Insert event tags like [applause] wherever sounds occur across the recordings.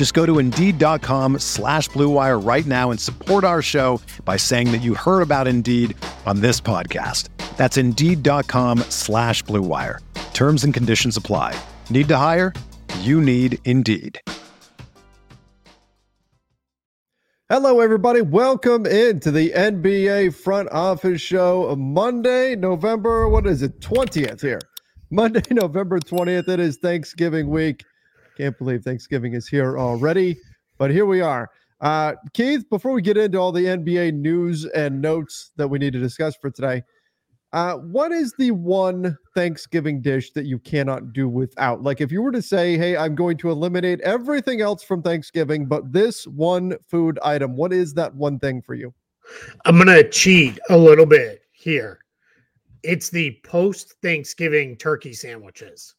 Just go to Indeed.com slash BlueWire right now and support our show by saying that you heard about Indeed on this podcast. That's Indeed.com slash BlueWire. Terms and conditions apply. Need to hire? You need Indeed. Hello, everybody. Welcome into the NBA Front Office Show. Monday, November, what is it, 20th here? Monday, [laughs] November 20th. It is Thanksgiving week. Can't believe Thanksgiving is here already, but here we are. Uh, Keith, before we get into all the NBA news and notes that we need to discuss for today, uh, what is the one Thanksgiving dish that you cannot do without? Like, if you were to say, "Hey, I'm going to eliminate everything else from Thanksgiving, but this one food item," what is that one thing for you? I'm gonna cheat a little bit here. It's the post Thanksgiving turkey sandwiches.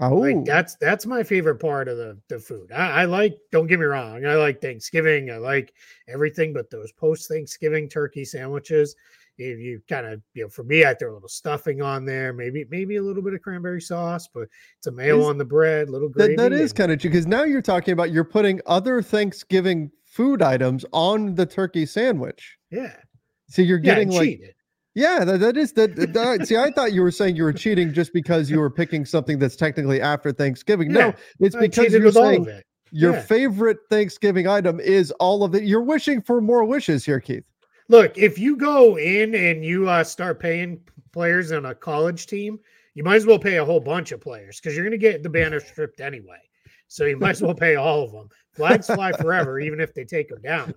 Oh, Like that's that's my favorite part of the, the food. I, I like, don't get me wrong, I like Thanksgiving, I like everything, but those post Thanksgiving turkey sandwiches, if you kind of, you know, for me, I throw a little stuffing on there, maybe maybe a little bit of cranberry sauce, but it's a mayo Is- on the bread, little gravy. that, that is kind of true because now you're talking about you're putting other Thanksgiving food items on the turkey sandwich. yeah, So you're yeah, getting like cheated. Yeah, that, that is that, that- See, I thought you were saying you were cheating just because you were picking something that's technically after Thanksgiving. No, it's I because you're saying your yeah. favorite Thanksgiving item is all of it. You're wishing for more wishes here, Keith. Look, if you go in and you uh, start paying players on a college team, you might as well pay a whole bunch of players because you're going to get the banner [laughs] stripped anyway. So you might as well pay all of them. Flags fly forever, even if they take them down.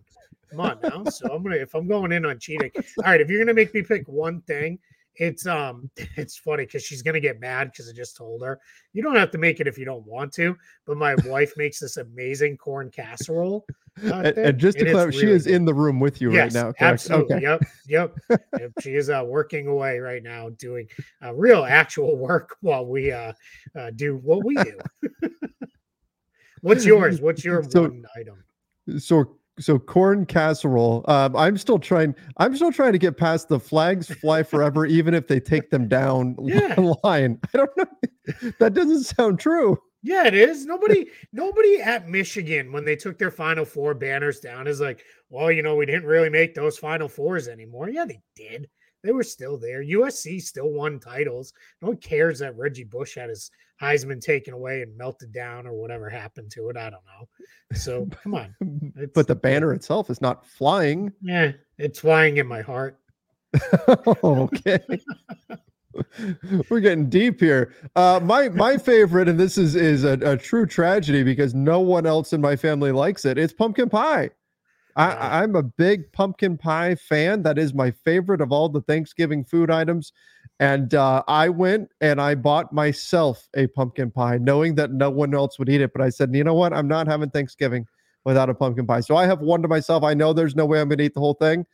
Come on now. So I'm gonna if I'm going in on cheating. All right, if you're gonna make me pick one thing, it's um [laughs] it's funny because she's gonna get mad because I just told her you don't have to make it if you don't want to. But my wife makes this amazing corn casserole. uh, And, and just to and clarify, she really is good. in the room with you right now. correct? Absolutely. Okay. Yep. Yep. Yep. she is uh, working away right now, doing uh, real actual work while we uh, uh, do what we do. [laughs] What's yours? What's your So- one item? So so corn casserole. Um, I'm still trying. I'm still trying to get past the flags fly forever, [laughs] even if they take them down Yeah. line. I don't know. That doesn't sound true. Yeah, it is. Nobody, nobody at Michigan when they took their Final Four banners down is like, well, you know, we didn't really make those Final Fours anymore. Yeah, they did. They were still there. USC still won titles. No one cares that Reggie Bush had his Heisman taken away and melted down or whatever happened to it. I don't know. So [laughs] come on. It's- But the banner itself is not flying. Yeah, it's flying in my heart. [laughs] okay. We're getting deep here. Uh, my my favorite, and this is is a, a true tragedy because no one else in my family likes it. It's pumpkin pie. I. I'm a big pumpkin pie fan. That is my favorite of all the Thanksgiving food items. And uh, I went and I bought myself a pumpkin pie, knowing that no one else would eat it. But I said, you know what? I'm not having Thanksgiving without a pumpkin pie. So I have one to myself. I know there's no way I'm going to eat the whole thing,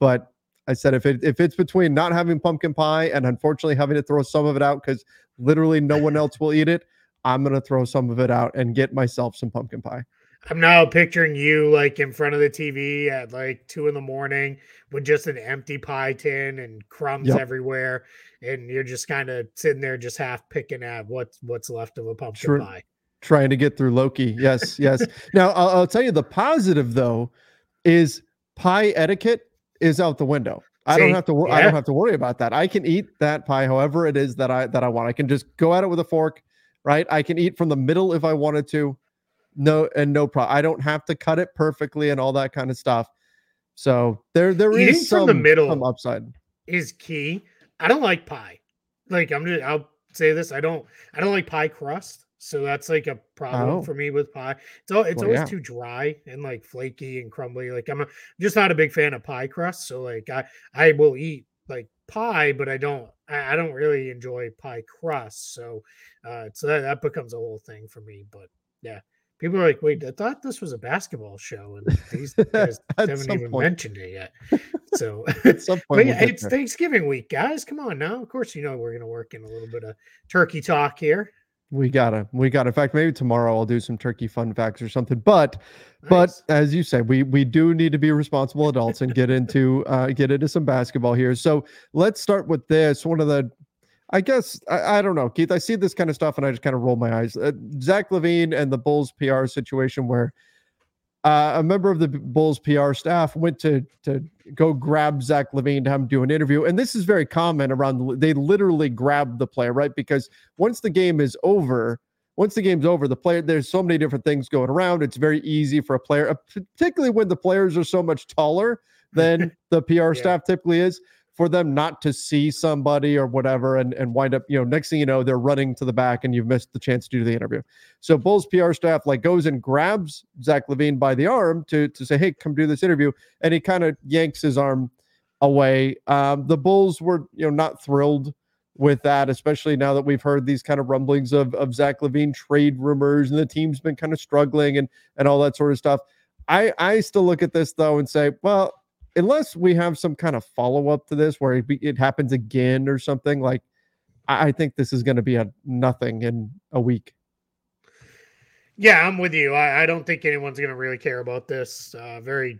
but I said if it if it's between not having pumpkin pie and unfortunately having to throw some of it out because literally no one else will eat it, I'm gonna throw some of it out and get myself some pumpkin pie. I'm now picturing you like in front of the TV at like two in the morning with just an empty pie tin and crumbs Yep. everywhere, and you're just kind of sitting there, just half picking at what's what's left of a pumpkin pie. Trying to get through Loki. Yes, yes. [laughs] now I'll, I'll tell you the positive though is pie etiquette is out the window. I don't have to. wor- I don't have to worry about that. I can eat that pie however it is that I that I want. I can just go at it with a fork, right? I can eat from the middle if I wanted to. No, and no problem. I don't have to cut it perfectly and all that kind of stuff. So there, there is Eating from some the middle some upside. Is key. I don't like pie. Like I'm just I'll say this. I don't I don't like pie crust. So that's like a problem Oh. for me with pie. It's all it's Well, always yeah. too dry and like flaky and crumbly. Like I'm a, just not a big fan of pie crust. So like I I will eat like pie, but I don't I, I don't really enjoy pie crust. So uh so that, that becomes a whole thing for me. But yeah. People are like, wait, I thought this was a basketball show, and these [laughs] guys haven't even point. mentioned it yet. [laughs] So At some [laughs] point, we'll yeah, it's there. Thanksgiving week, guys. Come on now. Of course, you know we're gonna work in a little bit of turkey talk here. we gotta, we gotta. In fact, maybe tomorrow I'll do some turkey fun facts or something. But But as you say, we we do need to be responsible adults and get into uh, get into some basketball here. So let's start with this. One of the, I guess I, I don't know, Keith. I see this kind of stuff and I just kind of roll my eyes. Uh, Zach LaVine and the Bulls PR situation where uh, a member of the Bulls PR staff went to to go grab Zach LaVine to have him do an interview, and this is very common around. The, they literally grab the player, right? Because once the game is over, once the game's over, the player there's so many different things going around. It's very easy for a player, uh, particularly when the players are so much taller than [laughs] the PR Yeah. staff typically is, for them not to see somebody or whatever and, and wind up, you know, next thing you know, they're running to the back and you've missed the chance to do the interview. So Bulls PR staff like goes and grabs Zach LaVine by the arm to to say, hey, come do this interview. And he kind of yanks his arm away. Um, the Bulls were, you know, not thrilled with that, especially now that we've heard these kind of rumblings of of Zach LaVine trade rumors and the team's been kind of struggling and and all that sort of stuff. I I still look at this though and say, well, unless we have some kind of follow up to this where it, be, it happens again or something, like I, I think this is going to be a nothing in a week. Yeah, I'm with you. I, I don't think anyone's going to really care about this uh, very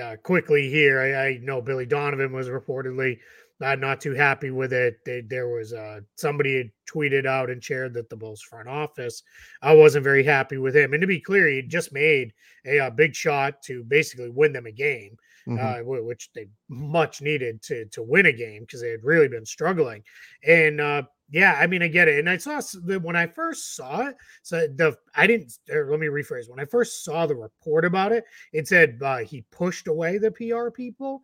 uh, quickly here. I, I know Billy Donovan was reportedly uh, not too happy with it. They, there was uh, somebody had tweeted out and shared that the Bulls front office I wasn't very happy with him. And to be clear, he just made a, uh big shot to basically win them a game Mhm. uh, which they much needed to to win a game because they had really been struggling. And uh, yeah, I mean, I get it. And I saw when I first saw it. So the I didn't. Or let me rephrase. When I first saw the report about it, it said uh, he pushed away the PR people,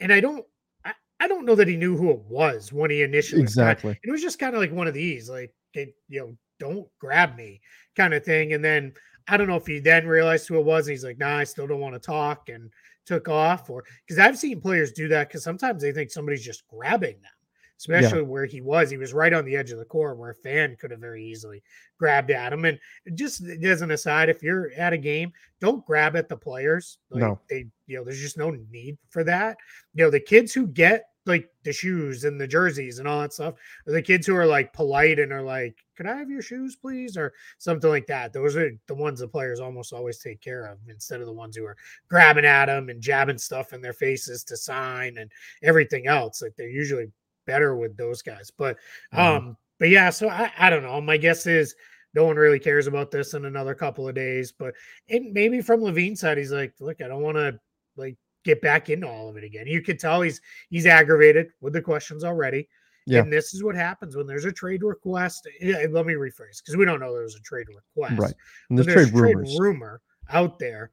and I don't. I, I don't know that he knew who it was when he initially exactly. it was just kind of like one of these, like, it, you know, don't grab me kind of thing. And then I don't know if he then realized who it was. And he's like, nah, I still don't want to talk and took off. Or because I've seen players do that because sometimes they think somebody's just grabbing them, especially where he was. He was right on the edge of the court where a fan could have very easily grabbed at him. And just as an aside, if you're at a game, don't grab at the players. Like, No. They, you know, there's just no need for that. You know, the kids who get like the shoes and the jerseys and all that stuff or the kids who are like polite and are like, "Could I have your shoes, please?" or something like that. Those are the ones the players almost always take care of instead of the ones who are grabbing at them and jabbing stuff in their faces to sign and everything else. Like they're usually better with those guys. But Mhm. um, but yeah, so I, I don't know. My guess is no one really cares about this in another couple of days. But and maybe from LaVine's side, he's like, look, I don't want to like get back into all of it again. You could tell he's he's aggravated with the questions already. Yeah. And this is what happens when there's a trade request. Let me rephrase because we don't know there's a trade request. Right. And there's there's trade a trade rumor out there.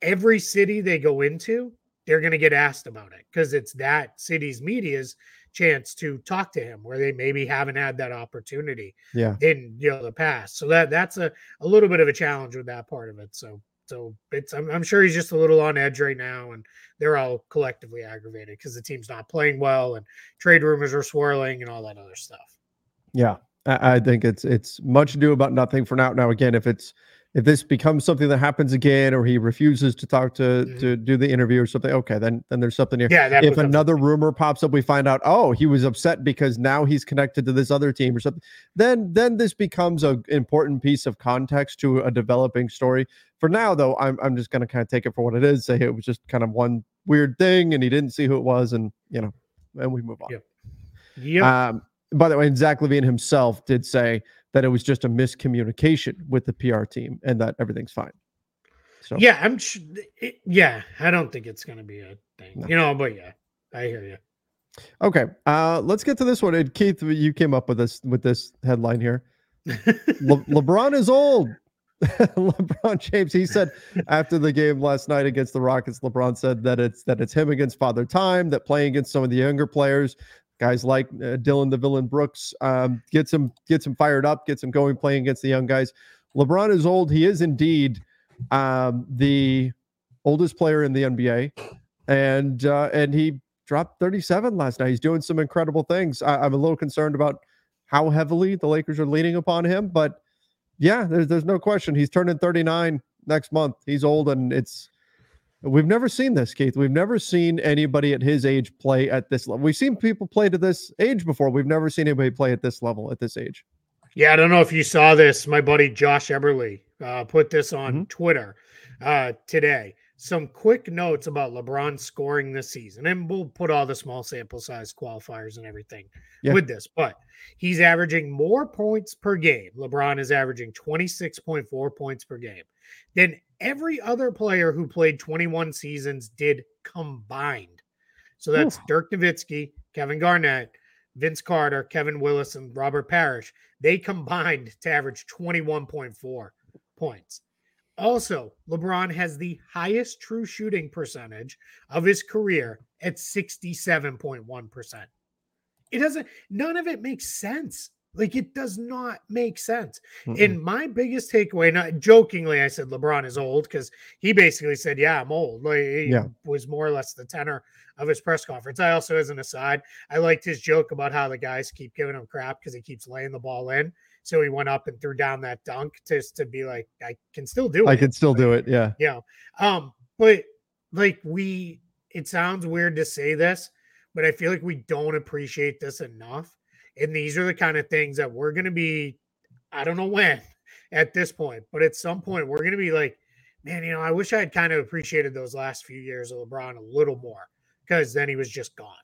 Every city they go into, they're going to get asked about it because it's that city's media's chance to talk to him where they maybe haven't had that opportunity Yeah. in you know the past. So that that's a, a little bit of a challenge with that part of it. So so it's I'm, I'm sure he's just a little on edge right now, and they're all collectively aggravated because the team's not playing well and trade rumors are swirling and all that other stuff. Yeah, I, I think it's it's much ado about nothing for now. Now, again, if it's if this becomes something that happens again, or he refuses to talk to Mhm. to do the interview or something, okay, then then there's something here. Yeah, if another rumor pops up, we find out, oh, he was upset because now he's connected to this other team or something. Then then this becomes a important piece of context to a developing story. For now, though, I'm I'm just gonna kind of take it for what it is. Say it was just kind of one weird thing, and he didn't see who it was, and you know, and we move on. Yep. Yep. Um, by the way, and Zach LaVine himself did say that it was just a miscommunication with the PR team and that everything's fine. So yeah, I'm. sh- It, yeah, I don't think it's going to be a thing. No. You know, but yeah, I hear you. okay. Uh, let's get to this one. And Keith, you came up with this with this headline here. Le- [laughs] LeBron is old. [laughs] LeBron James. He said after the game last night against the Rockets, LeBron said that it's that it's him against Father Time. That playing against some of the younger players guys like uh, Dillon the Villain Brooks um, gets him gets him fired up, gets him going, playing against the young guys. LeBron is old. He is indeed um, the oldest player in the NBA, and uh, and he dropped 37 last night. He's doing some incredible things. I, I'm a little concerned about how heavily the Lakers are leaning upon him, but yeah, there's there's no question. He's turning 39 next month. He's old, and it's we've never seen this, Keith. We've never seen anybody at his age play at this level. We've seen people play to this age before. We've never seen anybody play at this level at this age. Yeah, I don't know if you saw this. My buddy Josh Eberley uh, put this on mm-hmm. Twitter uh, today. Some quick notes about LeBron scoring this season, and we'll put all the small sample size qualifiers and everything yeah. with this. But he's averaging more points per game. LeBron is averaging 26.4 points per game than every other player who played 21 seasons did combined. So that's Ooh. Dirk Nowitzki, Kevin Garnett, Vince Carter, Kevin Willis, and Robert Parish. They combined to average 21.4 points. Also, LeBron has the highest true shooting percentage of his career at 67.1%. It doesn't, none of it makes sense. Like it does not make sense. Mm-mm. And my biggest takeaway, not jokingly, I said LeBron is old because he basically said, "Yeah, I'm old." Like he yeah. was more or less the tenor of his press conference. I also, as an aside, I liked his joke about how the guys keep giving him crap because he keeps laying the ball in. So he went up and threw down that dunk just to be like, "I can still do it." I can still do it. Yeah. Yeah. Um, but like we, it sounds weird to say this, but I feel like we don't appreciate this enough and these are the kind of things that we're going to be, I don't know when at this point, but at some point we're going to be like, man, you know, I wish I had kind of appreciated those last few years of LeBron a little more because then he was just gone.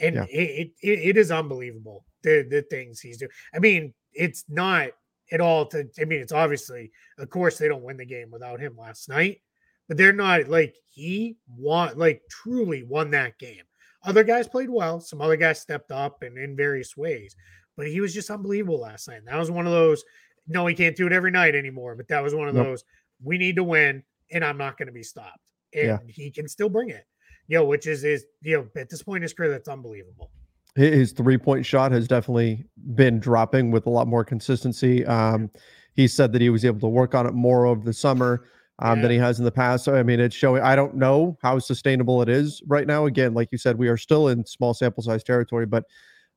And yeah. it, it, it is unbelievable the, the things he's doing. I mean, it's not at all to, I mean, it's obviously, of course, they don't win the game without him last night, but they're not like he won, like truly won that game. Other guys played well. Some other guys stepped up and in various ways, but he was just unbelievable last night. And that was one of those. No, he can't do it every night anymore, but that was one of nope. those. We need to win, and I'm not going to be stopped. And yeah. he can still bring it. You know, which is is you know at this point in his career, that's unbelievable. His three point shot has definitely been dropping with a lot more consistency. Um, he said that he was able to work on it more over the summer um, yeah. than he has in the past. So, I mean, it's showing. I don't know how sustainable it is right now. Again, like you said, we are still in small sample size territory, but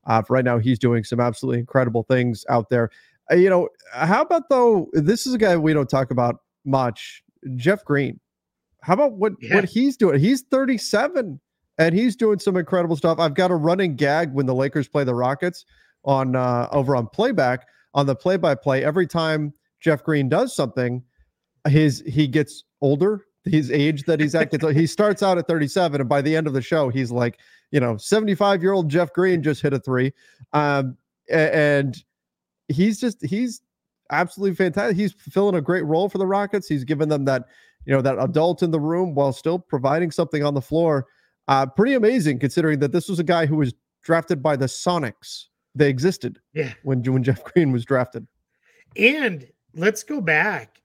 uh, right now he's doing some absolutely incredible things out there. Uh, you know, how about though? This is a guy we don't talk about much. Jeff Green. How about what yeah. what he's doing? He's 37 and he's doing some incredible stuff. I've got a running gag when the Lakers play the Rockets on uh, over on playback on the play by play. Every time Jeff Green does something, his he gets older his age that he's at he [laughs] starts out at 37 and by the end of the show he's like you know 75 year old jeff green just hit a three. Um and he's just he's absolutely fantastic. He's filling a great role for the rockets. He's given them that you know that adult in the room while still providing something on the floor. Uh pretty amazing considering that this was a guy who was drafted by the sonics. They existed yeah. when when jeff green was drafted. And let's go back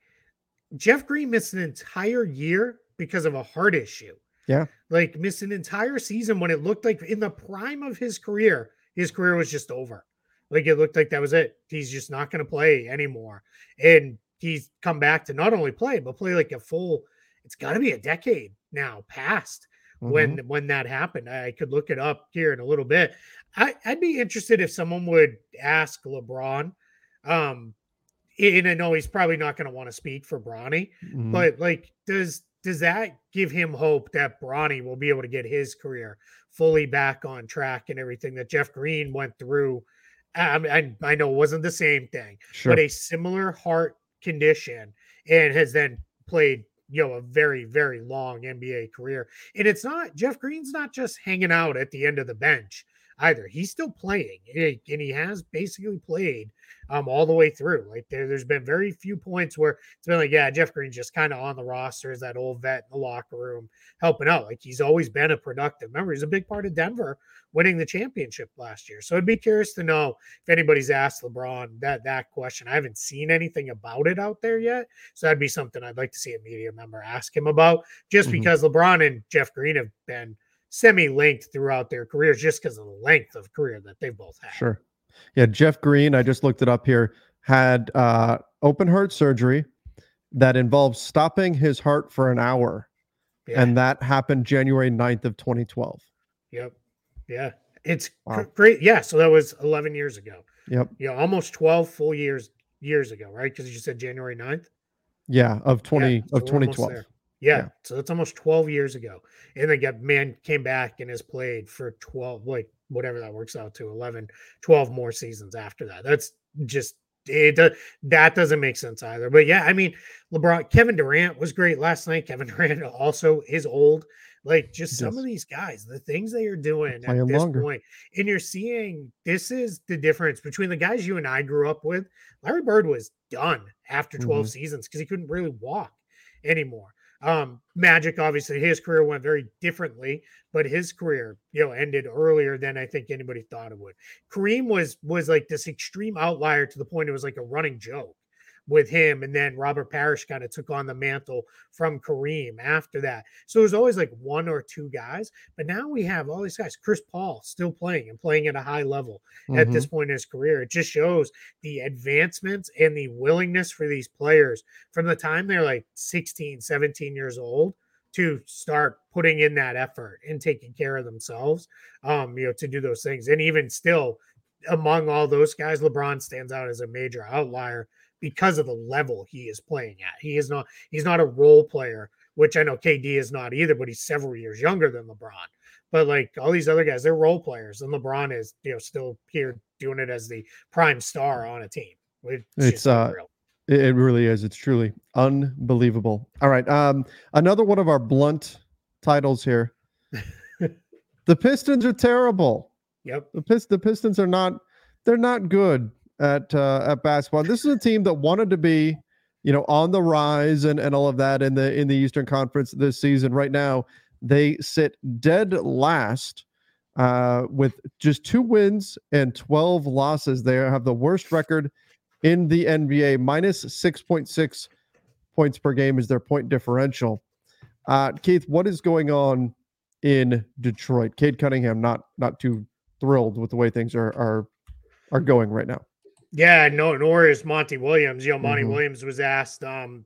Jeff Green missed an entire year because of a heart issue. Yeah. Like missed an entire season when it looked like in the prime of his career, his career was just over. Like it looked like that was it. He's just not going to play anymore. And he's come back to not only play, but play like a full, it's got to be a decade now past mm-hmm. when when that happened. I could look it up here in a little bit. I, I'd be interested if someone would ask LeBron um, and I know he's probably not going to want to speak for Bronny, mm-hmm. but like, does does that give him hope that Bronny will be able to get his career fully back on track and everything that Jeff Green went through? I, I, I know it wasn't the same thing, sure. but a similar heart condition, and has then played you know a very very long NBA career. And it's not Jeff Green's not just hanging out at the end of the bench either. He's still playing, and he has basically played um, all the way through. Like there, there's been very few points where it's been like, yeah, Jeff Green's just kind of on the roster as that old vet in the locker room helping out. Like he's always been a productive member. He's a big part of Denver winning the championship last year. So I'd be curious to know if anybody's asked LeBron that that question. I haven't seen anything about it out there yet. So that'd be something I'd like to see a media member ask him about, just mm-hmm. because LeBron and Jeff Green have been semi-linked throughout their careers just because of the length of career that they both had. Sure. Yeah, Jeff Green, I just looked it up here, had uh, open heart surgery that involves stopping his heart for an hour. Yeah. And that happened January 9th of 2012. Yep. Yeah. It's wow. great. Yeah. So that was 11 years ago. Yep. Yeah. Almost 12 full years years ago, right? Because you said January 9th. Yeah. Of 20 yeah, so of 2012. Yeah, yeah, So that's almost 12 years ago. And then got man came back and has played for 12, like whatever that works out to 11, 12 more seasons after that. That's just it does, that doesn't make sense either. But yeah, I mean, LeBron, Kevin Durant was great last night. Kevin [laughs] Durant also is old. Like just some of these guys, the things they are doing at this longer. point, and you're seeing this is the difference between the guys you and I grew up with. Larry Bird was done after 12 mm-hmm. seasons because he couldn't really walk anymore. Um, Magic, obviously, his career went very differently, but his career, you know, ended earlier than I think anybody thought it would. Kareem was was like this extreme outlier to the point it was like a running joke with him. And then Robert Parish kind of took on the mantle from Kareem after that. So it was always like one or two guys. But now we have all these guys. Chris Paul still playing and playing at a high level mm-hmm. at this mm-hmm. point in his career. It just shows the advancements and the willingness for these players from the time they're like 16, 17 years old to start putting in that effort and taking care of themselves um you know to do those things and even still among all those guys lebron stands out as a major outlier because of the level he is playing at. He is not he's not a role player, which I know KD is not either, but he's several years younger than LeBron. But like all these other guys, they're role players, and LeBron is you know still here doing it as the prime star on a team. It's, it's uh, it really is. It's truly unbelievable. All right, um, another one of our blunt titles here. [laughs] the Pistons are terrible. Yep. The Pist- the Pistons are not. They're not good at uh, at basketball. This is a team that wanted to be, you know, on the rise and, and all of that in the in the Eastern Conference this season. Right now, they sit dead last uh, with just two wins and 12 losses. They have the worst record in the NBA, minus 6.6 points per game is their point differential. Uh, Keith, what is going on in Detroit? Cade Cunningham not not too thrilled with the way things are are are going right now. Yeah, no, nor is Monty Williams. You know, Monty mm-hmm. Williams was asked um,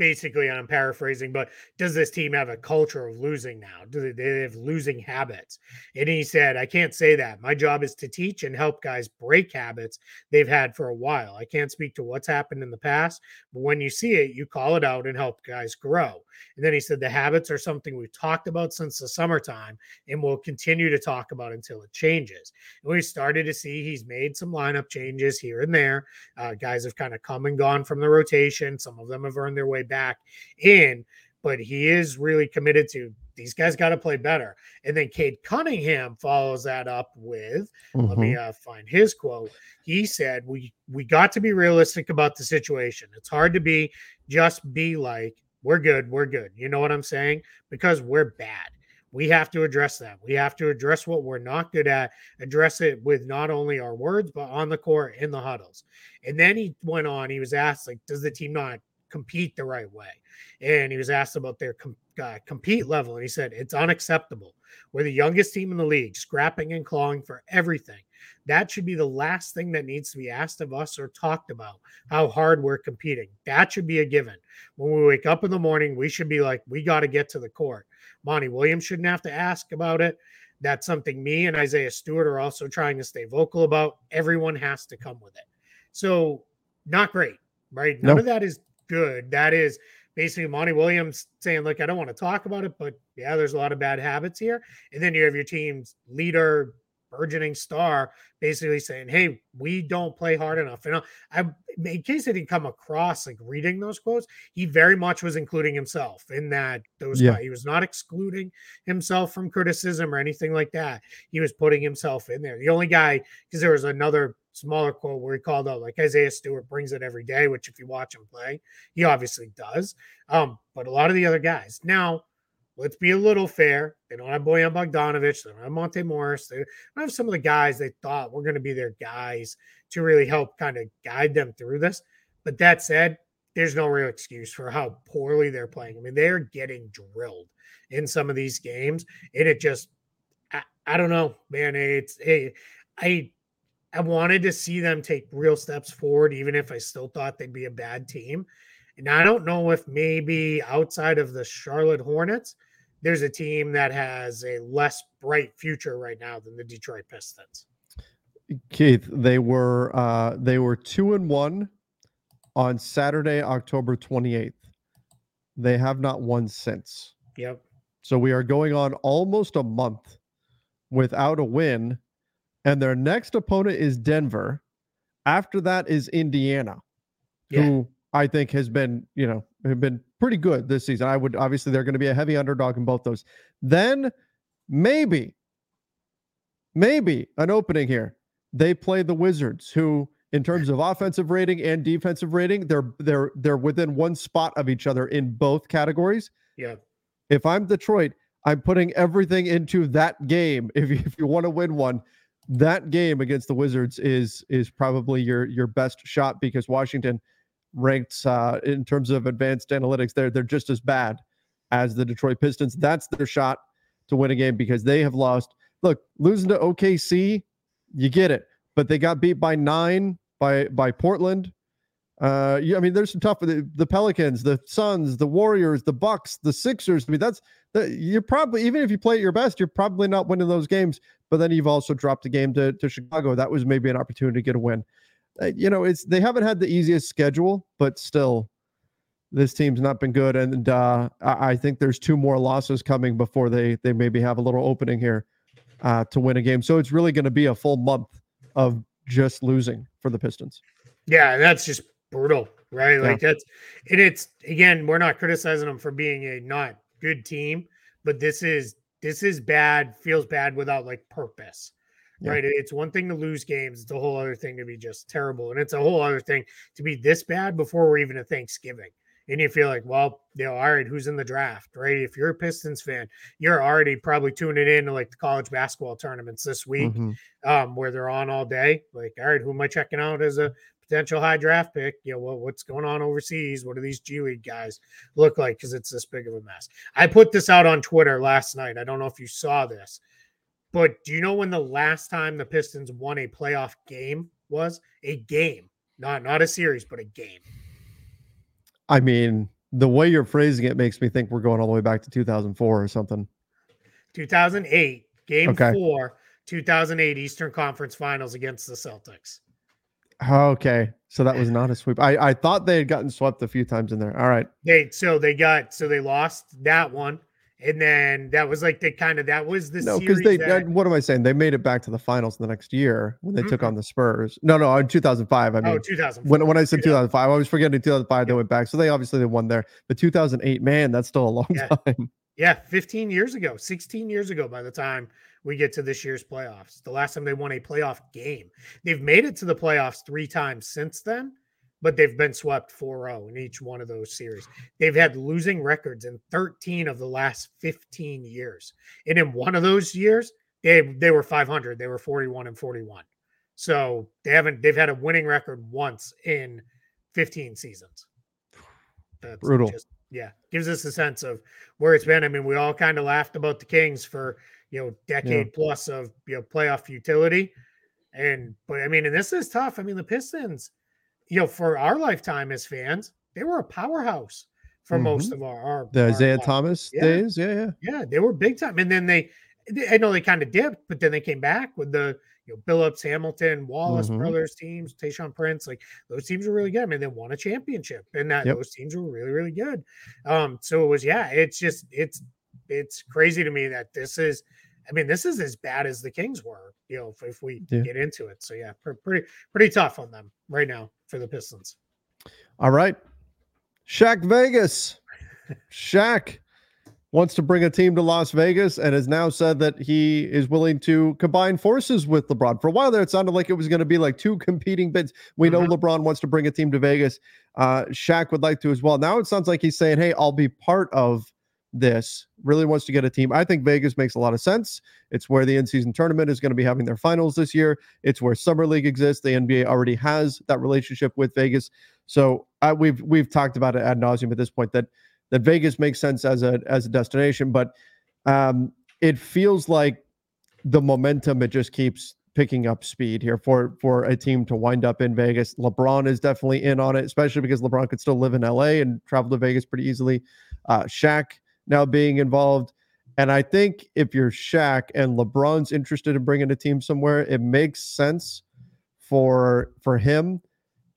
basically and I'm paraphrasing, but does this team have a culture of losing now? Do they, have losing habits? And he said, I can't say that. My job is to teach and help guys break habits they've had for a while. I can't speak to what's happened in the past, but when you see it, you call it out and help guys grow. And then he said, the habits are something we've talked about since the summertime and we'll continue to talk about until it changes. And we started to see he's made some lineup changes here and there. Uh, guys have kind of come and gone from the rotation. Some of them have earned their way back in, but he is really committed to these guys got to play better. And then Cade Cunningham follows that up with mm-hmm. let me mm-hmm. uh, find his quote. He said, "We we got to be realistic about the situation. It's hard to be just be like we're good, we're good. You know what I'm saying? Because we're bad." we have to address that. We have to address what we're not good at, address it with not only our words, but on the court in the huddles. And then he went on, he was asked, like, does the team not compete the right way. And he was asked about their com- uh, compete level, and he said it's unacceptable. We're the youngest team in the league, scrapping and clawing for everything. That should be the last thing that needs to be asked of us or talked about. How hard we're competing. That should be a given. When we wake up in the morning, we should be like, we got to get to the court. Monty Williams shouldn't have to ask about it. That's something me and Isaiah Stewart are also trying to stay vocal about. Everyone has to come with it. So, not great, right? None nope. of that is good. That is basically Monty Williams saying, Look, I don't want to talk about it, but yeah, there's a lot of bad habits here. And then you have your team's leader, burgeoning star, basically saying, Hey, we don't play hard enough. And uh, I, in case it didn't come across like reading those quotes, he very much was including himself in that. Those yeah. he was not excluding himself from criticism or anything like that. He was putting himself in there. The only guy, because there was another smaller quote where he called out like Isaiah Stewart brings it every day, which if you watch him play, he obviously does. Um, but a lot of the other guys. Now, let's be a little fair. They don't have Bojan Bogdanovic, they don't have Monte Morris, they don't have some of the guys they thought were going to be their guys to really help kind of guide them through this. But that said, there's no real excuse for how poorly they're playing. I mean, they're getting drilled in some of these games, and it just I, I don't know, man. It's hey, I I wanted to see them take real steps forward, even if I still thought they'd be a bad team. And I don't know if maybe outside of the Charlotte Hornets, there's a team that has a less bright future right now than the Detroit Pistons. Keith, they were uh, they were two and one on Saturday, October 28th. They have not won since. Yep. So we are going on almost a month without a win. And their next opponent is Denver. After that is Indiana, Yeah. who I think has been, you know, have been pretty good this season. I would obviously they're going to be a heavy underdog in both those. Then maybe, maybe an opening here. They play the Wizards, who in terms of offensive rating and defensive rating, they're they're they're within one spot of each other in both categories. Yeah. If I'm Detroit, I'm putting everything into that game. If you, if you want to win one, that game against the Wizards is is probably your your best shot because Washington ranks uh, in terms of advanced analytics. They're they're just as bad as the Detroit Pistons. That's their shot to win a game because they have lost. Look, losing to OKC, you get it, but they got beat by nine by by Portland. Uh, yeah, I mean, there's some tough the, the Pelicans, the Suns, the Warriors, the Bucks, the Sixers. I mean, that's you're probably even if you play at your best, you're probably not winning those games. But then you've also dropped a game to to Chicago. That was maybe an opportunity to get a win. Uh, you know, it's they haven't had the easiest schedule, but still, this team's not been good. And uh, I, I think there's two more losses coming before they they maybe have a little opening here uh, to win a game. So it's really going to be a full month of just losing for the Pistons. Yeah, and that's just brutal, right? Yeah. Like that's and it's again, we're not criticizing them for being a not good team, but this is this is bad, feels bad without like purpose. Yeah. Right. It's one thing to lose games, it's a whole other thing to be just terrible. And it's a whole other thing to be this bad before we're even at Thanksgiving. And you feel like, well, you know, all right, who's in the draft, right? If you're a Pistons fan, you're already probably tuning in to like the college basketball tournaments this week Mhm. um, where they're on all day. Like, all right, who am I checking out as a potential high draft pick? You know, what, what's going on overseas? What do these G League guys look like? Because it's this big of a mess. I put this out on Twitter last night. I don't know if you saw this, but do you know when the last time the Pistons won a playoff game was? A game, not not a series, but a game. I mean, the way you're phrasing it makes me think we're going all the way back to 2004 or something. 2008, game Okay. four, 2008 Eastern Conference Finals against the Celtics. Okay, so that was not a sweep. I I thought they had gotten swept a few times in there. All right, They so they got so they lost that one, and then that was like the kind of that was the no, because they. that, what am I saying? They made it back to the finals the next year when they took Mhm. on the Spurs. No, no, in 2005. I mean, oh 2000 when when I said 2000. 2005, I was forgetting 2005. They went back, so they obviously they won there. But 2008, man, that's still a long Yeah. time. yeah 15 years ago 16 years ago by the time we get to this year's playoffs the last time they won a playoff game they've made it to the playoffs three times since then but they've been swept 4-0 in each one of those series. They've had losing records in 13 of the last 15 years and in one of those years they they were 500 they were 41 and 41 so they haven't they've had a winning record once in 15 seasons. That's Brutal. just yeah gives us a sense of where it's been. I mean we all kind of laughed about the kings for you know decade plus of you know playoff futility. And but i mean and this is tough. I mean the pistons you know for our lifetime as fans they were a powerhouse for most of our, our Mm-hmm. The Isiah life. Thomas Yeah. days, yeah, yeah. Yeah, they were big time. And then they, they- I know they kind of dipped, but then they came back with the, you know, Billups, Hamilton, Wallace Mhm. brothers teams, Tayshaun Prince. Like those teams were really good. I mean, they won a championship and that Yep. those teams were really, really good. Um, so it was, yeah, it's just, it's, it's crazy to me that this is, I mean, this is as bad as the Kings were, you know, if, if we Yeah. get into it. So yeah, pretty, pretty tough on them right now for the Pistons. All right. Shaq Vegas. Shaq wants to bring a team to Las Vegas and has now said that he is willing to combine forces with LeBron. For a while there, it sounded like it was going to be like two competing bids. We know Mhm. LeBron wants to bring a team to Vegas. Uh, Shaq would like to as well. Now it sounds like he's saying, hey, I'll be part of this. Really wants to get a team. I think Vegas makes a lot of sense. It's where the in season tournament is going to be having their finals this year. It's where Summer League exists. The NBA already has that relationship with Vegas. So uh, we've we've talked about it ad nauseum at this point that that Vegas makes sense as a as a destination, but um, it feels like the momentum it just keeps picking up speed here for for a team to wind up in Vegas. LeBron is definitely in on it, especially because LeBron could still live in LA and travel to Vegas pretty easily. Uh, Shaq now being involved. And I think if you're Shaq and LeBron's interested in bringing a team somewhere, it makes sense for for him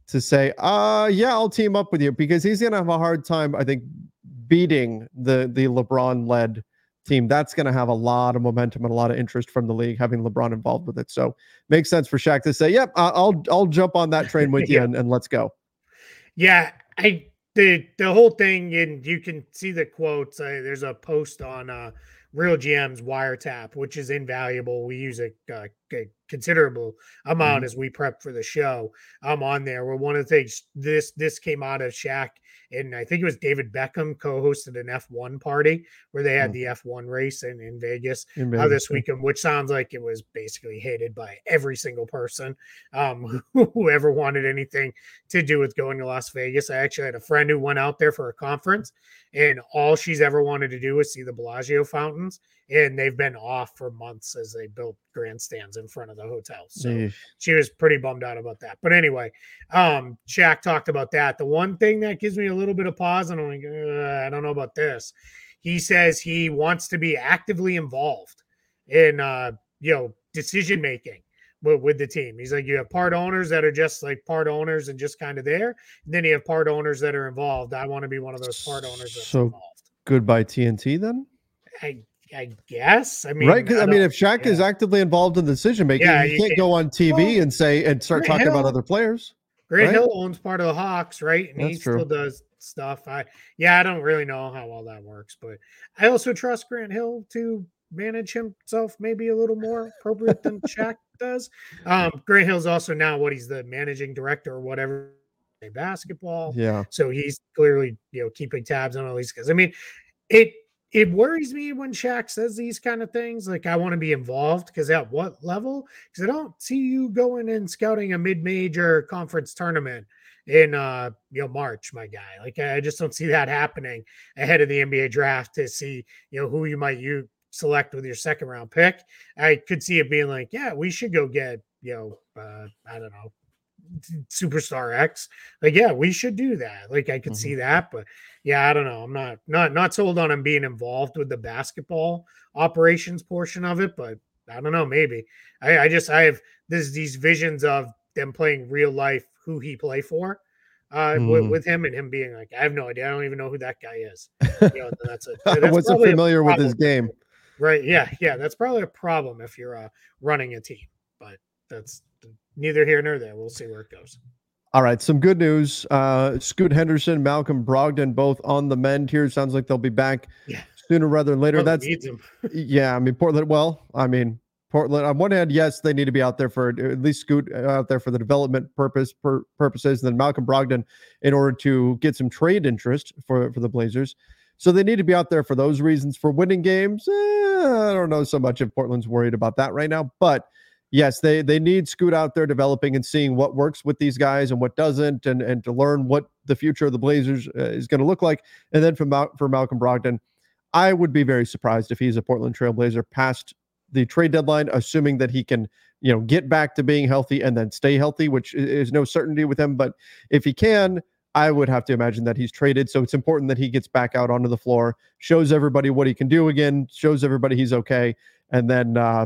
to say, "Uh, yeah, I'll team up with you," because he's gonna have a hard time, I think, beating the the LeBron led team. That's gonna have a lot of momentum and a lot of interest from the league, having LeBron involved with it. So makes sense for Shaq to say, "Yep, I'll I'll jump on that train with [laughs] you and, and let's go." Yeah, I the the whole thing, and you can see the quotes. Uh, there's a post on uh, Real GM's wiretap, which is invaluable. We use it uh, a considerable amount mm-hmm. as we prep for the show. I'm on there. Well, one of the things this this came out of Shaq and I think it was David Beckham co-hosted an F1 party where they had mm. the F1 race in, in Vegas, in Vegas uh, this weekend, which sounds like it was basically hated by every single person um, [laughs] who ever wanted anything to do with going to Las Vegas. I actually had a friend who went out there for a conference, and all she's ever wanted to do was see the Bellagio fountains, and they've been off for months as they built grandstands in front of the hotel. So she was pretty bummed out about that. But anyway, um, Shaq talked about that. The one thing that gives me a little bit of pause, and I'm like, I don't know about this. He says he wants to be actively involved in, uh, you know, decision making with, with the team. He's like, you have part owners that are just like part owners and just kind of there. And then you have part owners that are involved. I want to be one of those part owners that's so involved. Goodbye TNT then. I I guess. I mean, right? Because I, I, mean, if Shaq yeah. is actively involved in the decision making, yeah, you, can't, go on TV well, and say and start Grant talking Hill, about other players. Grant right? Hill owns part of the Hawks, right? And That's he true. still does stuff. I yeah, I don't really know how all that works, but I also trust Grant Hill to manage himself maybe a little more appropriate than Shaq does. Um, Grant Hill's also now what he's the managing director or whatever basketball. Yeah. So he's clearly, you know, keeping tabs on all these guys. I mean, it it worries me when Shaq says these kind of things. Like, I want to be involved because at what level? Because I don't see you going and scouting a mid-major conference tournament in uh you know March, my guy. Like, I just don't see that happening ahead of the NBA draft to see you know who you might you select with your second round pick. I could see it being like, yeah, we should go get you know uh, I don't know superstar X. Like, yeah, we should do that. Like, I could mm-hmm. see that, but yeah, I don't know. I'm not not not sold on him being involved with the basketball operations portion of it, but I don't know. Maybe I, I just I have this these visions of them playing real life who he play for. Uh, mm. with, with, him and him being like, I have no idea. I don't even know who that guy is. You know, [laughs] that's a. That's I wasn't familiar with his game. Right. Yeah. Yeah. That's probably a problem if you're uh, running a team, but that's neither here nor there. We'll see where it goes. All right, some good news. Uh, Scoot Henderson, Malcolm Brogdon, both on the mend here. Sounds like they'll be back yeah. sooner rather than later. That's [laughs] yeah. I mean, Portland. Well, I mean, Portland. On one hand, yes, they need to be out there for at least Scoot uh, out there for the development purpose per, purposes, and then Malcolm Brogdon in order to get some trade interest for for the Blazers. So they need to be out there for those reasons. For winning games, eh, I don't know so much if Portland's worried about that right now, but yes, they they need Scoot out there developing and seeing what works with these guys and what doesn't, and and to learn what the future of the Blazers uh, is going to look like. And then for Mal- for Malcolm Brogdon, I would be very surprised if he's a Portland Trailblazer past the trade deadline, assuming that he can you know get back to being healthy and then stay healthy, which is no certainty with him. But if he can. I would have to imagine that he's traded. So it's important that he gets back out onto the floor, shows everybody what he can do again, shows everybody he's okay, and then uh,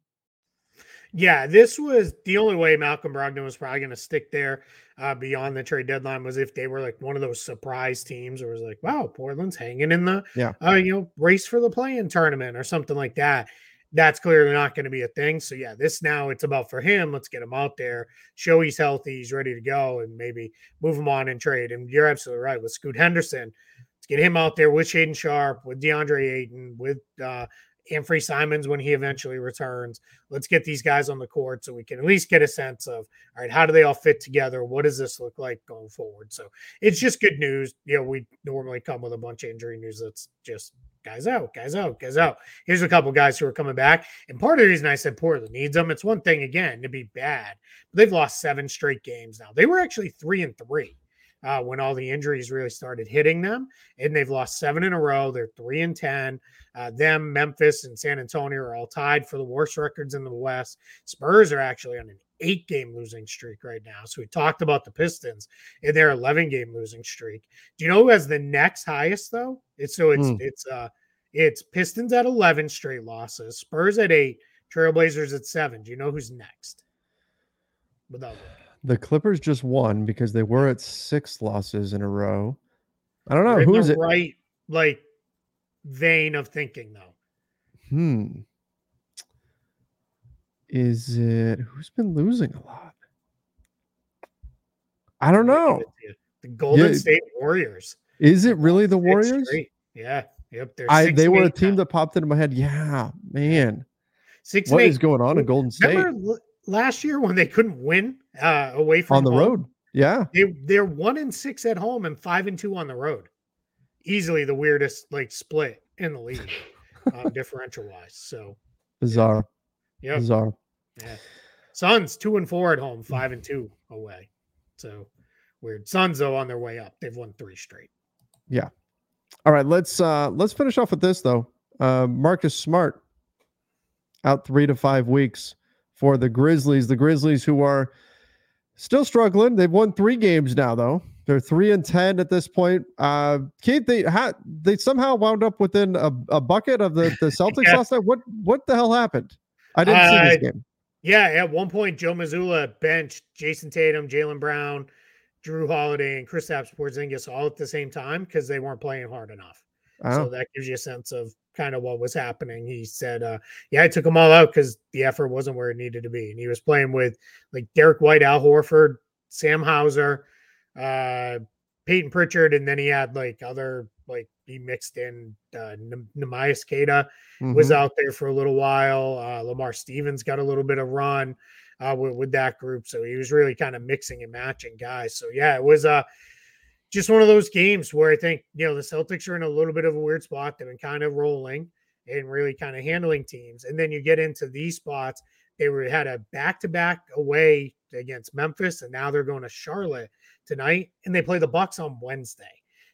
Yeah, this was the only way Malcolm Brogdon was probably going to stick there uh, beyond the trade deadline was if they were like one of those surprise teams, or was like, wow, Portland's hanging in the yeah, uh, you know, race for the play-in tournament or something like that. That's clearly not going to be a thing. So yeah, this now it's about for him. Let's get him out there, show he's healthy, he's ready to go, and maybe move him on and trade. And you're absolutely right with Scoot Henderson. Let's get him out there with Shaedon Sharpe, with DeAndre Ayton, with uh, Anfernee Simons when he eventually returns. Let's get these guys on the court so we can at least get a sense of all right, how do they all fit together? What does this look like going forward? So it's just good news. You know, we normally come with a bunch of injury news that's just guys out, guys out, guys out. Here's a couple guys who are coming back. And part of the reason I said Portland needs them, it's one thing again to be bad, they've lost seven straight games now. They were actually three and three uh, when all the injuries really started hitting them. And they've lost seven in a row. They're three and 10. Uh, them, Memphis, and San Antonio are all tied for the worst records in the West. Spurs are actually on an eight game losing streak right now. So we talked about the Pistons in their 11 game losing streak. Do you know who has the next highest though? It's so it's, hmm. it's, uh, it's Pistons at 11 straight losses, Spurs at eight, Trailblazers at seven. Do you know who's next? Without looking. The Clippers just won because they were at six losses in a row. I don't know who is it. Right, like vein of thinking though. Hmm. Is it who's been losing a lot? I don't know. The Golden yeah. State Warriors. Is it really the Warriors? Yeah. Yep. I they were a team now. that popped into my head. Yeah, man. Six. What is going on in Golden State? Remember last year when they couldn't win uh, away from on the home, road. Yeah, they they're one and six at home and five and two on the road. Easily the weirdest like split in the league, [laughs] uh, differential wise. So bizarre. Yeah, bizarre. Yeah, Suns two and four at home, five and two away. So weird. Suns though on their way up. They've won three straight. Yeah. All right, let's uh let's finish off with this though. Uh Marcus Smart out three to five weeks for the Grizzlies. The Grizzlies, who are still struggling, they've won three games now, though. They're three and ten at this point. Uh, Keith, they had they somehow wound up within a, a bucket of the the [laughs] Celtics yeah. last night. What what the hell happened? I didn't uh, see this uh, game. Yeah, at one point, Joe Mazzulla benched Jayson Tatum, Jaylen Brown, Jrue Holiday, and Kristaps Porzingis all at the same time because they weren't playing hard enough. Oh. So that gives you a sense of kind of what was happening. He said, uh, "Yeah, I took them all out because the effort wasn't where it needed to be." And he was playing with like Derrick White, Al Horford, Sam Hauser, uh, Payton Pritchard, and then he had like other like he mixed in uh, N- mm-hmm. was out there for a little while. Uh, Lamar Stevens got a little bit of run uh, with, with that group, so he was really kind of mixing and matching guys. So yeah, it was a uh, just one of those games where I think, you know, the Celtics are in a little bit of a weird spot. They've been kind of rolling and really kind of handling teams. And then you get into these spots. They were had a back to back away against Memphis, and now they're going to Charlotte tonight, and they play the Bucks on Wednesday.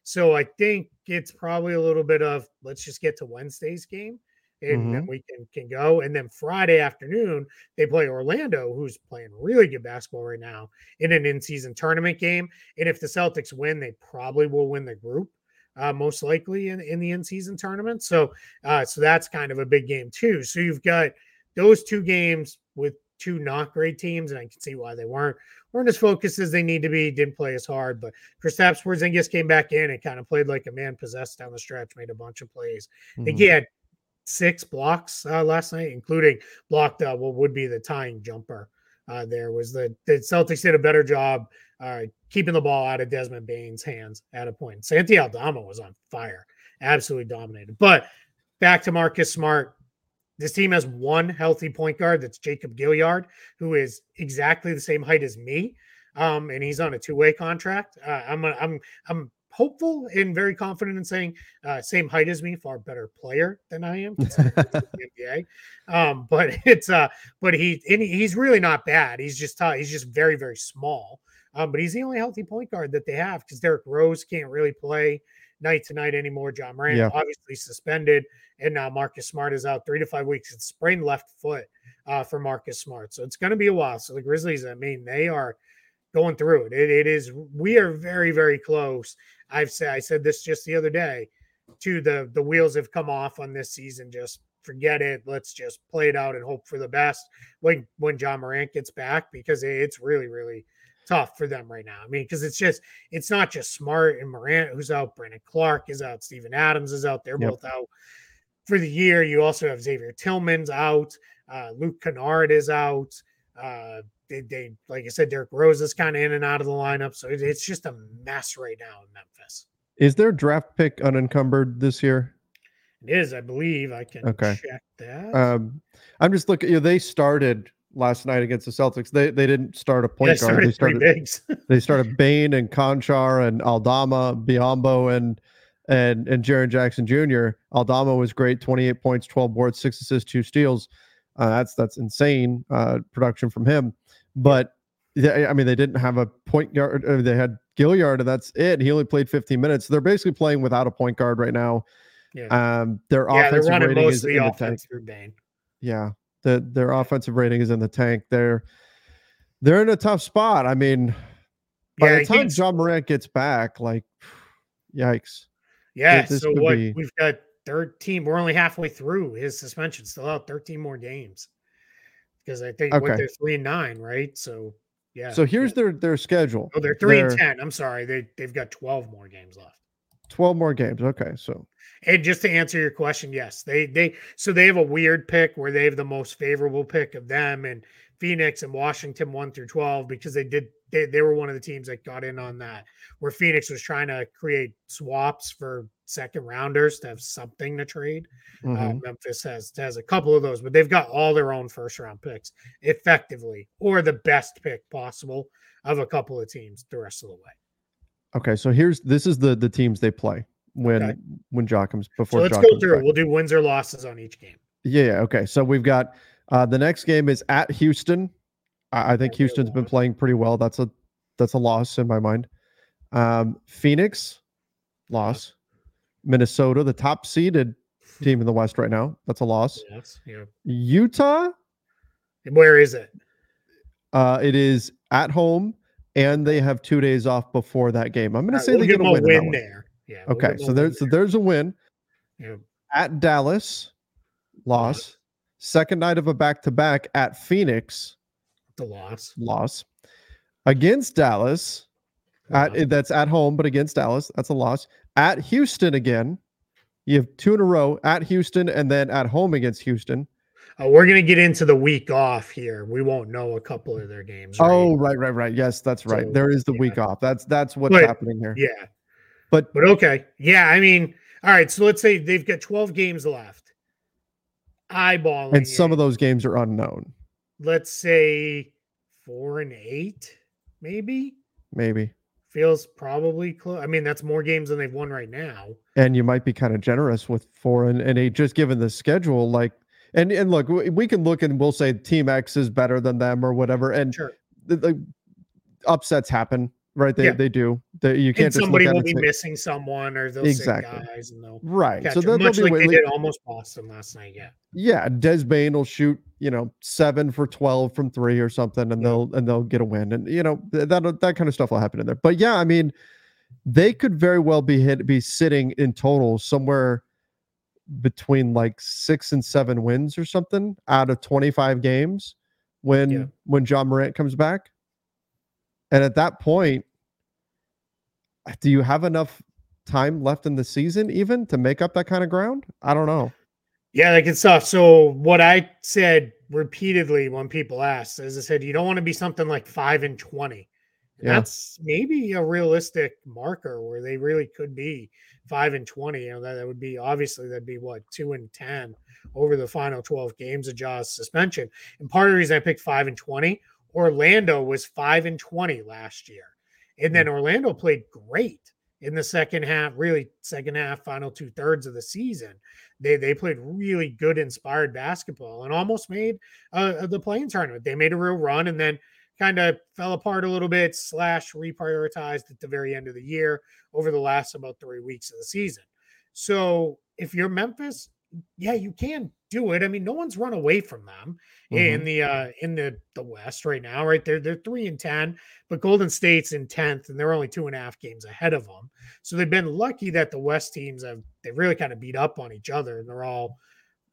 So I think it's probably a little bit of let's just get to Wednesday's game and mm-hmm. then we can can go. And then Friday afternoon they play Orlando, who's playing really good basketball right now in an in season tournament game. And if the Celtics win, they probably will win the group. uh, most likely in, in the in-season tournament. So uh, so that's kind of a big game too. So you've got those two games with two not great teams, and I can see why they weren't weren't as focused as they need to be. Didn't play as hard, but Kristaps Porzingis came back in and kind of played like a man possessed down the stretch, made a bunch of plays. Mhm. Again, six blocks uh, last night, including blocked uh, what would be the tying jumper. Uh, there was the the Celtics did a better job uh, keeping the ball out of Desmond Bane's hands at a point. Santi Aldama was on fire, absolutely dominated. But back to Marcus Smart. This team has one healthy point guard. That's Jacob Gilyard, who is exactly the same height as me, um, and he's on a two-way contract. Uh, I'm a, I'm I'm hopeful and very confident in saying uh, same height as me, far better player than I am. considering he's in the NBA. Um, [laughs] but it's uh, but he and he's really not bad. He's just uh, he's just very very small. Um, but he's the only healthy point guard that they have because Derrick Rose can't really play night to night anymore. Ja Morant Yeah. obviously suspended, and now Marcus Smart is out three to five weeks. It's sprained left foot uh, for Marcus Smart, so it's going to be a while. So the Grizzlies, I mean, they are going through it. it. It is we are very very close. I've said I said this just the other day. To the the wheels have come off on this season. Just forget it. Let's just play it out and hope for the best when when Ja Morant gets back because it's really really tough for them right now. I mean, because it's just it's not just Smart and Morant who's out. Brandon Clarke is out. Steven Adams is out. They're Yep. both out for the year. You also have Xavier Tillman's out. Uh, Luke Kennard is out. Uh, they, they like I said, Derrick Rose is kind of in and out of the lineup, so it, it's just a mess right now in Memphis. Is their draft pick unencumbered this year? It is, I believe. I can Okay. check that. Um, I'm just looking. You know, they started last night against the Celtics. They they didn't start a Yeah, point guard. They started [laughs] they started Bane and Konchar and Aldama, Biyombo and and and Jaren Jackson Jr. Aldama was great, 28 points, 12 boards, six assists, two steals. Uh, that's that's insane uh, production from him. But they, I mean, they didn't have a point guard. uh, They had Gilliard, and that's it. He only played 15 minutes. They're basically playing without a point guard right now. yeah, Um, their yeah, they're offensive rating is in the tank. offense through Bane. Yeah, the, their offensive rating is in the tank. They're they're in a tough spot. I mean, by Yeah, the time Ja Morant gets back, like, [sighs] yikes. Yeah, this so what be- we've got 13. We're only halfway through his suspension, still out 13 more games. Because I think what Okay. they're three and nine, right? So yeah. So here's yeah. their their schedule. oh, they're three and they're- ten. I'm sorry, they they've got 12 more games left. 12 more games. Okay, so And just to answer your question, yes, they they so they have a weird pick where they have the most favorable pick of them and Phoenix and Washington one through twelve because they did they, they were one of the teams that got in on that where Phoenix was trying to create swaps for second rounders to have something to trade. Uh, mhm. Memphis has has a couple of those, but they've got all their own first round picks effectively, or the best pick possible of a couple of teams the rest of the way. okay. So here's this is the the teams they play when Okay. when Jock comes So before. let's Jock go through. back. We'll do wins or losses on each game. Yeah, Okay. So we've got uh, the next game is at Houston. I, I think That'll be a Houston's been playing pretty well. That's a that's a loss in my mind. Um, Phoenix, loss. Minnesota, the top seeded [laughs] team in the West right now. That's a loss. Yes. Yeah. Utah, Where is it? uh, it is at home, and they have two days off before that game. I'm going to say we'll they get a win. in that one. there. Yeah. we'll Okay, so win there's so there's a win Yeah. at Dallas, loss. Second night of a back to back at Phoenix, The loss. loss. Against Dallas, at, Loss. that's at home, but against Dallas, that's a loss. At Houston again, you have two in a row at Houston and then at home against Houston. Uh, we're gonna get into the week off here. We won't know a couple of their games. right? Oh, right, right, right. Yes, that's right. So, there is the yeah. week off. That's that's what's But- happening here. yeah. But But okay. Yeah. I mean, all right. So let's say they've got 12 games left. Eyeballing. and some it, of those games are unknown. let's say four and eight, maybe Maybe. feels probably close. I mean, that's more games than they've won right now. and you might be kind of generous with four and, and eight just given the schedule like and and look we, can look and we'll say team x is better than them or whatever and Sure. the, the upsets happen right they, Yeah. they do they, you can't And just somebody will be say- missing someone or they'll Exactly. guys and they'll right so they'll much be like they did almost Boston last night. Yeah. yeah Des Bane will shoot you know seven for 12 from three or something and Yeah. they'll and they'll get a win and you know that that kind of stuff will happen in there but yeah i mean they could very well be hit be sitting in total somewhere between like six and seven wins or something out of 25 games when Yeah. when Ja Morant comes back. And at that point, do you have enough time left in the season even to make up that kind of ground? I don't know. Yeah, like it's tough. So what I said repeatedly when people asked, as I said, you don't want to be something like five and twenty. Yeah. That's maybe a realistic marker where they really could be five and twenty. You know, that, that would be obviously that'd be what two and ten over the final 12 games of Ja's suspension. And part of the reason I picked five and twenty, Orlando was five and twenty last year. And then Orlando played great in the second half, really second half, final two thirds of the season they they played really good inspired basketball and almost made uh, the play-in tournament. They made a real run and then kind of fell apart a little bit, slash reprioritized at the very end of the year over the last about three weeks of the season. So if you're Memphis, yeah, you can do it. I mean, no one's run away from them in the uh in the the West right now, right? They're they're three and ten, but Golden State's in tenth, and they're only two and a half games ahead of them. So they've been lucky that the West teams have they really kind of beat up on each other, and they're all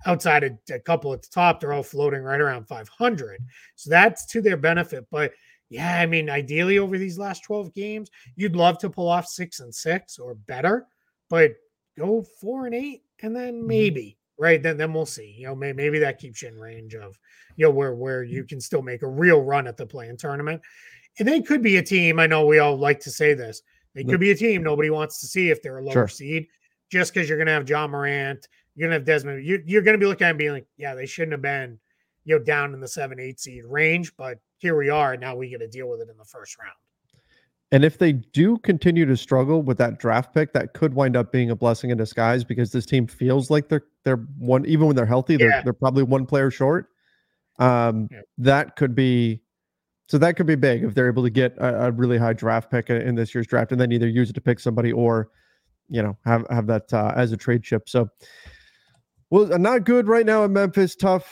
outside of a couple at the top. They're all floating right around 500, so that's to their benefit. But yeah, I mean, ideally over these last 12 games, you'd love to pull off six and six or better, but go four and eight, and then mm-hmm. maybe right then then we'll see. You know, may, maybe that keeps you in range of you know where where you mm-hmm. can still make a real run at the play-in tournament. And they could be a team. I know we all like to say this. They could be a team nobody wants to see if they're a lower Sure. seed, just because you're going to have Ja Morant, you're going to have Desmond. You're, you're going to be looking at and being like, yeah, they shouldn't have been, you know, down in the seven, eight seed range, but here we are. Now we get to deal with it in the first round. And if they do continue to struggle with that draft pick, that could wind up being a blessing in disguise because this team feels like they're they're one even when they're healthy, they're they're probably one player short. Um, Yeah. that could be so that could be big if they're able to get a, a really high draft pick in this year's draft and then either use it to pick somebody or you know have have that uh, as a trade chip. So well, not good right now in Memphis. Tough,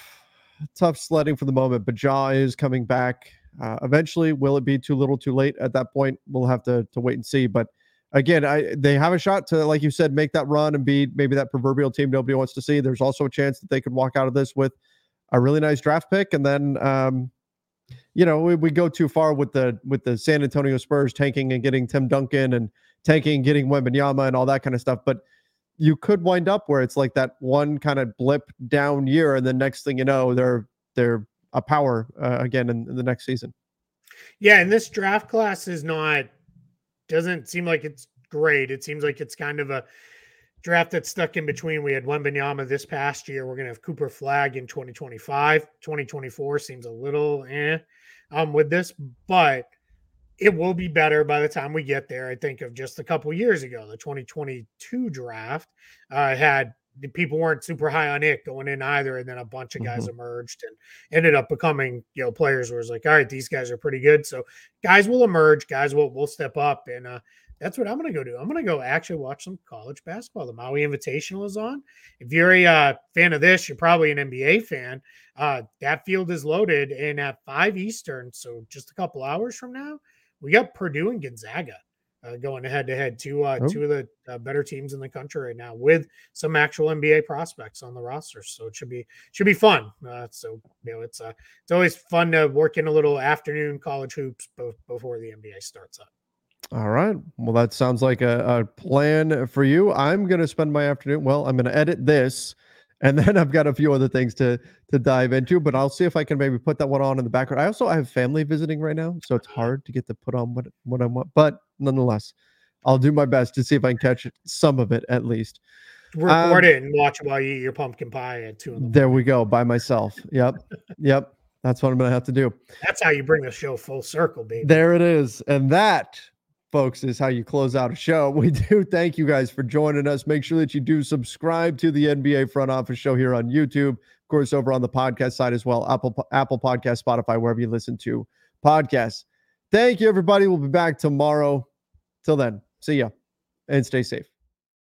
tough sledding for the moment. But Ja is coming back. Uh, eventually, will it be too little, too late? At that point, we'll have to to wait and see. But again, I they have a shot to, like you said, make that run and be maybe that proverbial team nobody wants to see. There's also a chance that they could walk out of this with a really nice draft pick, and then um, you know we, we go too far with the with the San Antonio Spurs tanking and getting Tim Duncan and tanking and getting Wembanyama and all that kind of stuff. But you could wind up where it's like that one kind of blip down year, and then next thing you know, they're they're a power uh, again in, in the next season. Yeah, and this draft class is not doesn't seem like it's great. It seems like it's kind of a draft that's stuck in between. We had Wembanyama this past year. We're gonna have Cooper Flagg in 2025. 2024 seems a little eh um with this, but it will be better by the time we get there. I think of just a couple years ago, the 2022 draft uh, had the people weren't super high on it going in either, and then a bunch of guys emerged and ended up becoming you know players where it's like, all right, these guys are pretty good. So guys will emerge, guys will will step up, and uh, that's what I'm going to go do. I'm going to go actually watch some college basketball. The Maui Invitational is on. If you're a uh, fan of this, you're probably an NBA fan. Uh, that field is loaded, and at five Eastern, so just a couple hours from now, we got Purdue and Gonzaga. Uh, going head to head, two uh, Oh. two of the uh, better teams in the country right now, with some actual NBA prospects on the roster. So it should be should be fun. Uh, so you know, it's uh, it's always fun to work in a little afternoon college hoops bo- before the NBA starts up. All right. Well, that sounds like a, a plan for you. I'm going to spend my afternoon. Well, I'm going to edit this, and [laughs] then I've got a few other things to to dive into. But I'll see if I can maybe put that one on in the background. I also I have family visiting right now, so it's hard to get to put on what what I want. But nonetheless, I'll do my best to see if I can catch some of it at least. Record Um, it and watch it while you eat your pumpkin pie at two in the morning. There we go. By myself. Yep. [laughs] Yep. That's what I'm going to have to do. That's how you bring the show full circle, baby. There it is. And that, folks, is how you close out a show. We do thank you guys for joining us. Make sure that you do subscribe to the NBA Front Office Show here on YouTube. Of course, over on the podcast side as well, Apple Apple Podcast, Spotify, wherever you listen to podcasts. Thank you, everybody. We'll be back tomorrow. Till then, see ya and stay safe.